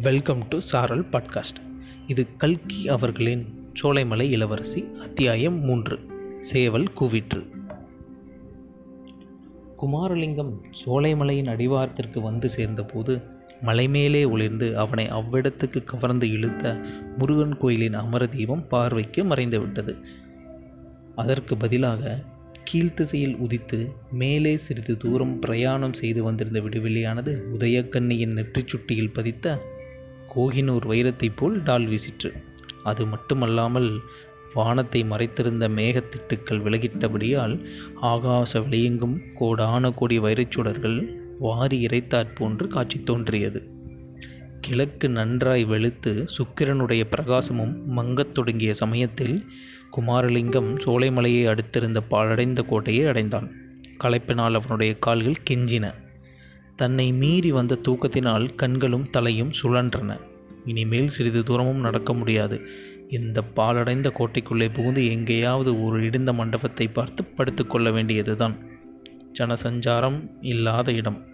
Welcome to சாரல் podcast இது கல்கி அவர்களின் சோலைமலை இளவரசி அத்தியாயம் மூன்று சேவல் கூவிற்று. குமாரலிங்கம் சோலைமலையின் அடிவாரத்திற்கு வந்து சேர்ந்தபோது மலைமேலே ஒளிர்ந்து அவனை அவ்விடத்துக்கு கவர்ந்து இழுத்த முருகன் கோயிலின் அமர தீபம் பார்வைக்கு மறைந்துவிட்டது. அதற்கு பதிலாக கீழ்த்திசையில் உதித்து மேலே சிறிது தூரம் பிரயாணம் செய்து வந்திருந்த விடுவெளியானது உதயக்கண்ணியின் நெற்றிச் சுட்டியில் பதித்த கோகினூர் வைரத்தைப் போல் டால் வீசிற்று. அது மட்டுமல்லாமல் வானத்தை மறைத்திருந்த மேகத்திட்டுக்கள் விலகிட்டபடியால் ஆகாச வெளியெங்கும் கோடான கோடி வைரச்சுடர்கள் வாரி இறைத்தாற் போன்று காட்சி தோன்றியது. கிழக்கு நன்றாய் வெளுத்து சுக்கிரனுடைய பிரகாசமும் மங்கத் தொடங்கிய சமயத்தில் குமாரலிங்கம் சோலைமலையை அடுத்திருந்த பாழடைந்த கோட்டையை அடைந்தான். களைப்பினால் அவனுடைய கால்கள் கெஞ்சின. தன்னை மீறி வந்த தூக்கத்தினால் கண்களும் தலையும் சுழன்றன. இனிமேல் சிறிது தூரமும் நடக்க முடியாது. இந்த பாலடைந்த கோட்டைக்குள்ளே புகுந்து எங்கேயாவது ஒரு இடிந்த மண்டபத்தை பார்த்து படுத்துக்கொள்ள வேண்டியதுதான். ஜனசஞ்சாரம் இல்லாத இடம்.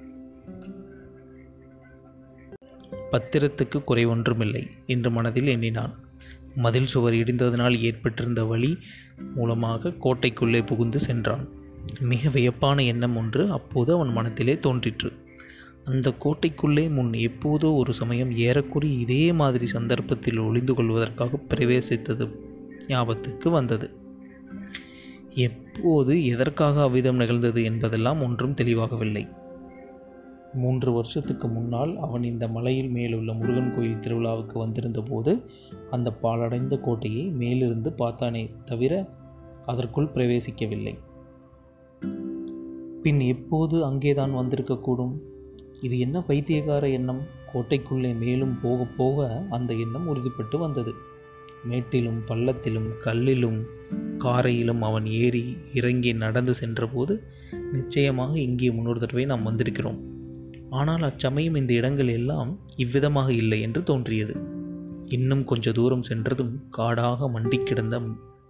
பத்திரத்துக்கு குறைவொன்றுமில்லை என்று மனதில் எண்ணினான். மதில் சுவர் இடிந்ததனால் ஏற்பட்டிருந்த வழி மூலமாக கோட்டைக்குள்ளே புகுந்து சென்றான். மிக வியப்பான எண்ணம் ஒன்று அப்போது அவன் மனத்திலே தோன்றிற்று. அந்த கோட்டைக்குள்ளே முன் எப்போதோ ஒரு சமயம் ஏறக்குறைய இதே மாதிரி சந்தர்ப்பத்தில் ஒளிந்து கொள்வதற்காக பிரவேசித்தது ஞாபகத்துக்கு வந்தது. எப்போது எதற்காக அவ்விதம் நிகழ்ந்தது என்பதெல்லாம் ஒன்றும் தெளிவாகவில்லை. மூன்று வருஷத்துக்கு முன்னால் அவன் இந்த மலையில் மேலுள்ள முருகன் கோயில் திருவிழாவுக்கு வந்திருந்த போது அந்த பாலடைந்த கோட்டையை மேலிருந்து பார்த்தானே தவிர அதற்குள் பிரவேசிக்கவில்லை. பின் எப்போது அங்கேதான் வந்திருக்கக்கூடும்? இது என்ன பைத்தியகார எண்ணம்? கோட்டைக்குள்ளே மேலும் போக போக அந்த எண்ணம் உறுதிப்பட்டு வந்தது. மேட்டிலும் பள்ளத்திலும் கல்லிலும் காரையிலும் அவன் ஏறி இறங்கி நடந்து சென்றபோது நிச்சயமாக இங்கே முன்னொரு தடவை நாம் வந்திருக்கிறோம். ஆனால் அச்சமயம் இந்த இடங்கள் எல்லாம் இவ்விதமாக இல்லை என்று தோன்றியது. இன்னும் கொஞ்ச தூரம் சென்றதும் காடாக மண்டி கிடந்த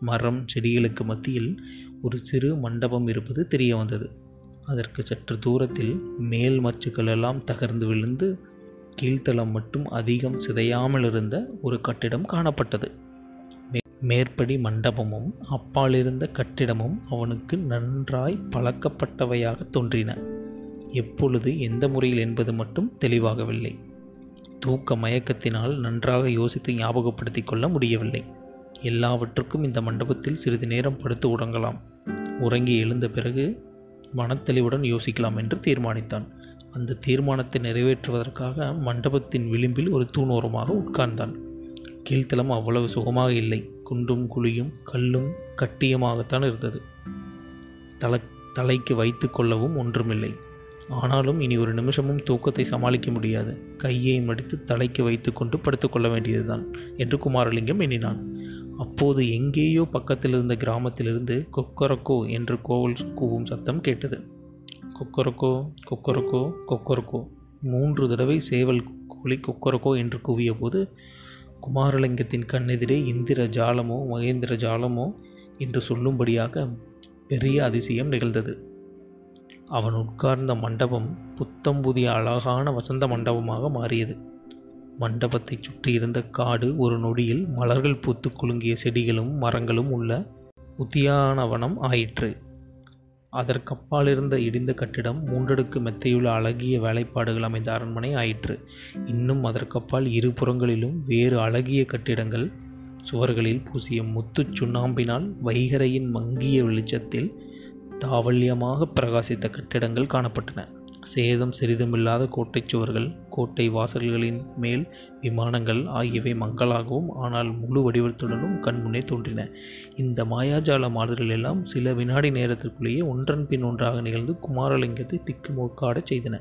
மரம் செடிகளுக்கு மத்தியில் ஒரு சிறு மண்டபம் இருப்பது தெரிய வந்தது. அதற்கு சற்று தூரத்தில் மேல் மச்சுக்கள் எல்லாம் தகர்ந்து விழுந்து கீழ்த்தளம் மட்டும் அதிகம் சிதையாமல் இருந்த ஒரு கட்டிடம் காணப்பட்டது. மேற்படி மண்டபமும் அப்பாலிருந்த கட்டிடமும் அவனுக்கு நன்றாய் பழக்கப்பட்டவையாக தோன்றின. எப்பொழுது எந்த முறையில் என்பது மட்டும் தெளிவாகவில்லை. தூக்க மயக்கத்தினால் நன்றாக யோசித்து ஞாபகப்படுத்திக் கொள்ள முடியவில்லை. எல்லாவற்றுக்கும் இந்த மண்டபத்தில் சிறிது நேரம் படுத்து உறங்கலாம். உறங்கி எழுந்த பிறகு மனத்தெளிவுடன் யோசிக்கலாம் என்று தீர்மானித்தான். அந்த தீர்மானத்தை நிறைவேற்றுவதற்காக மண்டபத்தின் விளிம்பில் ஒரு தூணோரமாக உட்கார்ந்தான். கீழ்த்தளம் அவ்வளவு சுகமாக இல்லை. குண்டும் குழியும் கல்லும் கட்டியமாகத்தான் இருந்தது. தலை தலைக்கு வைத்து கொள்ளவும் ஒன்றுமில்லை. ஆனாலும் இனி ஒரு நிமிஷமும் தூக்கத்தை சமாளிக்க முடியாது. கையை மடித்து தலைக்கு வைத்துக்கொண்டு படுத்துக்கொள்ள வேண்டியதுதான் என்று குமாரலிங்கம் எண்ணினான். அப்போது எங்கேயோ பக்கத்தில் இருந்த கிராமத்திலிருந்து கொக்கரக்கோ என்று கோவில் கூவும் சத்தம் கேட்டது. கொக்கரக்கோ கொக்கரக்கோ கொக்கரக்கோ. மூன்று தடவை சேவல் கோழி கொக்கரக்கோ என்று கூவிய போது குமாரலிங்கத்தின் கண்ணெதிரே இந்திர ஜாலமோ மகேந்திர ஜாலமோ என்று சொல்லும்படியாக பெரிய அதிசயம் நிகழ்ந்தது. அவன் உட்கார்ந்த மண்டபம் புத்தம் புதிய அழகான வசந்த மண்டபமாக மாறியது. மண்டபத்தை சுற்றியிருந்த காடு ஒரு நொடியில் மலர்கள் பூத்து குலுங்கிய செடிகளும் மரங்களும் உள்ள உத்தியானவனம் ஆயிற்று. அதற்கப்பால் இருந்த இடிந்த கட்டிடம் மூன்றடுக்கு மெத்தையுள்ள அழகிய வேலைப்பாடுகள் அமைந்த அரண்மனை ஆயிற்று. இன்னும் அதற்கப்பால் இரு புறங்களிலும் வேறு அழகிய கட்டிடங்கள் சுவர்களில் பூசிய முத்துச் சுண்ணாம்பினால் வைகரையின் மங்கிய வெளிச்சத்தில் தாவல்யமாக பிரகாசித்த கட்டிடங்கள் காணப்பட்டன. சேதம் சிறிதுமில்லாத கோட்டைச் சுவர்கள் கோட்டை வாசல்களின் மேல் விமானங்கள் ஆகியவை மங்களாகவும் ஆனால் முழு வடிவத்துடனும் கண்முன்னே தோன்றின. இந்த மாயாஜால மாறுதல்கள் எல்லாம் சில வினாடி நேரத்திற்குள்ளேயே ஒன்றன் பின் ஒன்றாக நிகழ்ந்து குமாரலிங்கத்தை திக்குமுக்காடச் செய்தன.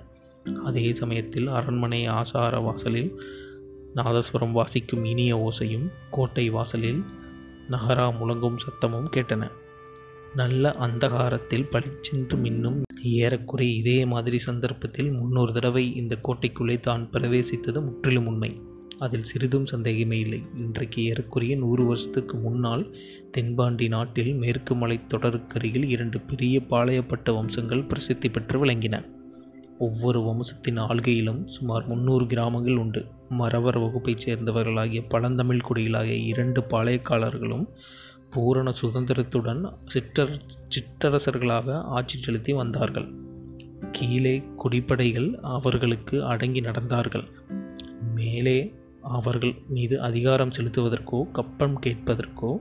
அதே சமயத்தில் அரண்மனை ஆசார வாசலில் நாதஸ்வரம் வாசிக்கும் இனிய ஓசையும் கோட்டை வாசலில் நகரா முழங்கும் சத்தமும் கேட்டன. நல்ல அந்தகாரத்தில் பளிச்சென்று மின்னும் ஏறக்குறைய இதே மாதிரி சந்தர்ப்பத்தில் முன்னொரு தடவை இந்த கோட்டைக்குள்ளே தான் பிரவேசித்தது முற்றிலும் உண்மை. அதில் சிறிதும் சந்தேகமே இல்லை. இன்றைக்கு ஏறக்குறைய நூறு வருஷத்துக்கு முன்னால் தென்பாண்டி நாட்டில் மேற்கு மலை தொடருக்கருகில் இரண்டு பெரிய பாளையப்பட்ட வம்சங்கள் பிரசித்தி பெற்று விளங்கின. ஒவ்வொரு வம்சத்தின் ஆள்கையிலும் சுமார் முன்னூறு கிராமங்கள் உண்டு. மறவர் வகுப்பைச் சேர்ந்தவர்களாகிய பழந்தமிழ் குடிகளாகிய இரண்டு பாளையக்காரர்களும் பூரண சுதந்திரத்துடன் சிற்றர சிற்றரசர்களாக ஆட்சி செலுத்தி வந்தார்கள். கீழே குடிப்படைகள் அவர்களுக்கு அடங்கி நடந்தார்கள். மேலே அவர்கள் மீது அதிகாரம் செலுத்துவதற்கோ கப்பம் கேட்பதற்கோ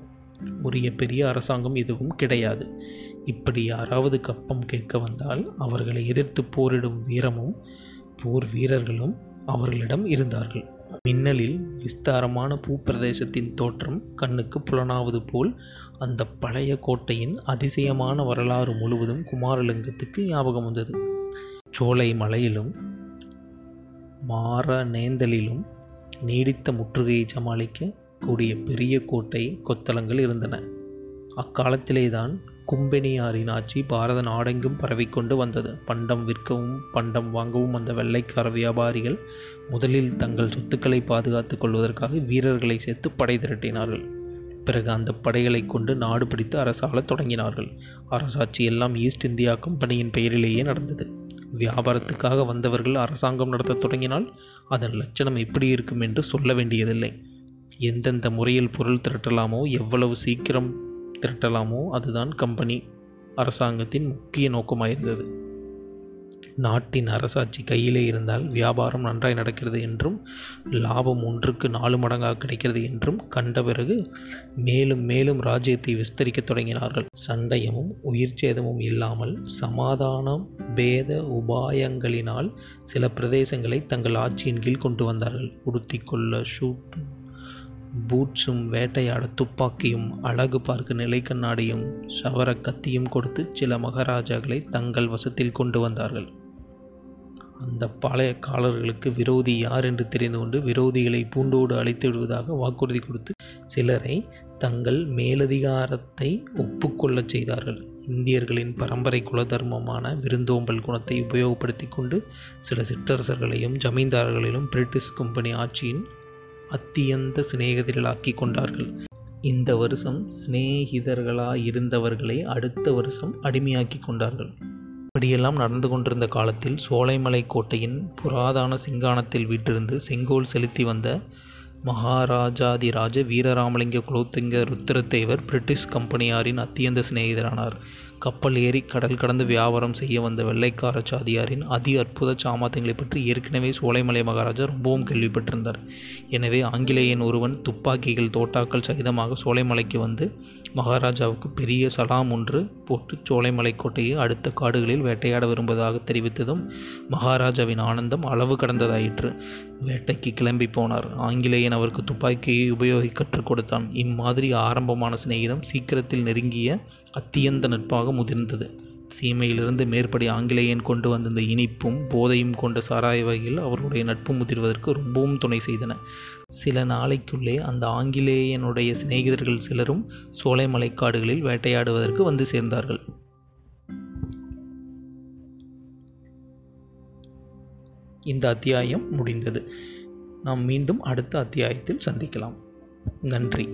உரிய பெரிய அரசாங்கம் எதுவும் கிடையாது. இப்படி யாராவது கப்பம் கேட்க வந்தால் அவர்களை எதிர்த்து போரிடும் வீரமும் போர் வீரர்களும் அவர்களிடம் இருந்தார்கள். மின்னலில் விஸ்தாரமான பூப்பிரதேசத்தின் தோற்றம் கண்ணுக்கு புலனாவது போல் அந்த பழைய கோட்டையின் அதிசயமான வரலாறு முழுவதும் குமாரலிங்கத்துக்கு ஞாபகம் வந்தது. சோலை மலையிலும் மாற நேந்தலிலும் நீடித்த முற்றுகையை சமாளிக்க கூடிய பெரிய கோட்டை கொத்தளங்கள் இருந்தன. அக்காலத்திலேதான் கும்பெனியாரின் ஆட்சி பாரத நாடெங்கும் பரவிக்கொண்டு வந்தது. பண்டம் விற்கவும் பண்டம் வாங்கவும் வந்த வெள்ளைக்கார வியாபாரிகள் முதலில் தங்கள் சொத்துக்களை பாதுகாத்துக் கொள்வதற்காக வீரர்களை சேர்த்து படை திரட்டினார்கள். பிறகு அந்த படைகளை கொண்டு நாடு பிடித்து அரசாள தொடங்கினார்கள். அரசாட்சி எல்லாம் ஈஸ்ட் இந்தியா கம்பெனியின் பெயரிலேயே நடந்தது. வியாபாரத்துக்காக வந்தவர்கள் அரசாங்கம் நடத்தத் தொடங்கினால் அதன் லட்சணம் எப்படி இருக்கும் என்று சொல்ல வேண்டியதில்லை. எந்தெந்த முறையில் பொருள் திரட்டலாமோ எவ்வளவு சீக்கிரம் திரட்டலாமோ? அதுதான் கம்பெனி. அரசாங்கத்தின் முக்கிய நோக்கமாயிருந்தது. நாட்டின் அரசாட்சி கையிலே இருந்தால் வியாபாரம் நன்றாய் நடக்கிறது என்றும் லாபம் ஒன்றுக்கு நாலு மடங்காக கிடைக்கிறது என்றும் கண்ட பிறகு மேலும் மேலும் ராஜ்யத்தை விஸ்தரிக்க தொடங்கினார்கள். சண்டையமும் உயிர் சேதமும் இல்லாமல் சமாதானம் பேத உபாயங்களினால் சில பிரதேசங்களை தங்கள் ஆட்சியின் கீழ் கொண்டு வந்தார்கள். உடுத்திக்கொள்ள ஷூட்டு பூட்ஸும் வேட்டையாட துப்பாக்கியும் அழகு பார்க்க நிலைக்கண்ணாடியும் சவர கத்தியும் கொடுத்து சில மகாராஜாக்களை தங்கள் வசத்தில் கொண்டு வந்தார்கள். அந்த பாளையக்காரர்களுக்கு விரோதி யார் என்று தெரிந்து கொண்டு விரோதிகளை பூண்டோடு அழைத்து விடுவதாக வாக்குறுதி கொடுத்து சிலரை தங்கள் மேலதிகாரத்தை ஒப்புக்கொள்ளச் செய்தார்கள். இந்தியர்களின் பரம்பரை குலதர்மமான விருந்தோம்பல் குணத்தை உபயோகப்படுத்தி கொண்டு சில சிற்றரசர்களையும் ஜமீன்தாரர்களிலும் பிரிட்டிஷ் கம்பெனி ஆட்சியின் அத்தியந்த சிநேகிதர்களாக்கி கொண்டார்கள். இந்த வருஷம் சிநேகிதர்களாயிருந்தவர்களை அடுத்த வருஷம் அடிமையாக்கி கொண்டார்கள். இப்படியெல்லாம் நடந்து கொண்டிருந்த காலத்தில் சோலைமலை கோட்டையின் புராதான சிங்கானத்தில் வீட்டிருந்து செங்கோல் செலுத்தி வந்த மகாராஜாதிராஜ வீரராமலிங்க குலோத்துங்க ருத்திரத்தேவர் பிரிட்டிஷ் கம்பெனியாரின் அத்தியந்த சிநேகிதரானார். கப்பல் ஏறி கடல் கடந்து வியாபாரம் செய்ய வந்த வெள்ளைக்கார சாதியாரின் அதி அற்புத சாமர்த்தியங்களை பற்றி ஏற்கனவே சோலைமலை மகாராஜா ரொம்பவும் கேள்விப்பட்டிருந்தார். எனவே ஆங்கிலேயன் ஒருவன் துப்பாக்கிகள் தோட்டாக்கள் சகிதமாக சோலைமலைக்கு வந்து மகாராஜாவுக்கு பெரிய சலாம் ஒன்று போட்டு சோலைமலை கோட்டையை அடுத்த காடுகளில் வேட்டையாட விரும்புவதாக தெரிவித்ததும் மகாராஜாவின் ஆனந்தம் அளவு கடந்ததாயிற்று. வேட்டைக்கு கிளம்பி போனார். ஆங்கிலேயன் அவருக்கு துப்பாக்கியை உபயோகிக்க கற்றுக் கொடுத்தான். இம்மாதிரி ஆரம்பமான சிநேகிதம் சீக்கிரத்தில் நெருங்கிய அத்தியந்த நட்பாக முதிர்ந்தது. சீமையிலிருந்து மேற்படி ஆங்கிலேயன் கொண்டு வந்த இனிப்பும் போதையும் கொண்ட சாராய வகையில் அவருடைய நட்பு முதிர்வதற்கு ரொம்பவும் துணை செய்தன. சில நாளைக்குள்ளே அந்த ஆங்கிலேயனுடைய சிநேகிதர்கள் சிலரும் சோலைமலை காடுகளில் வேட்டையாடுவதற்கு வந்து சேர்ந்தார்கள். இந்த அத்தியாயம் முடிந்தது. நாம் மீண்டும் அடுத்த அத்தியாயத்தில் சந்திக்கலாம். நன்றி.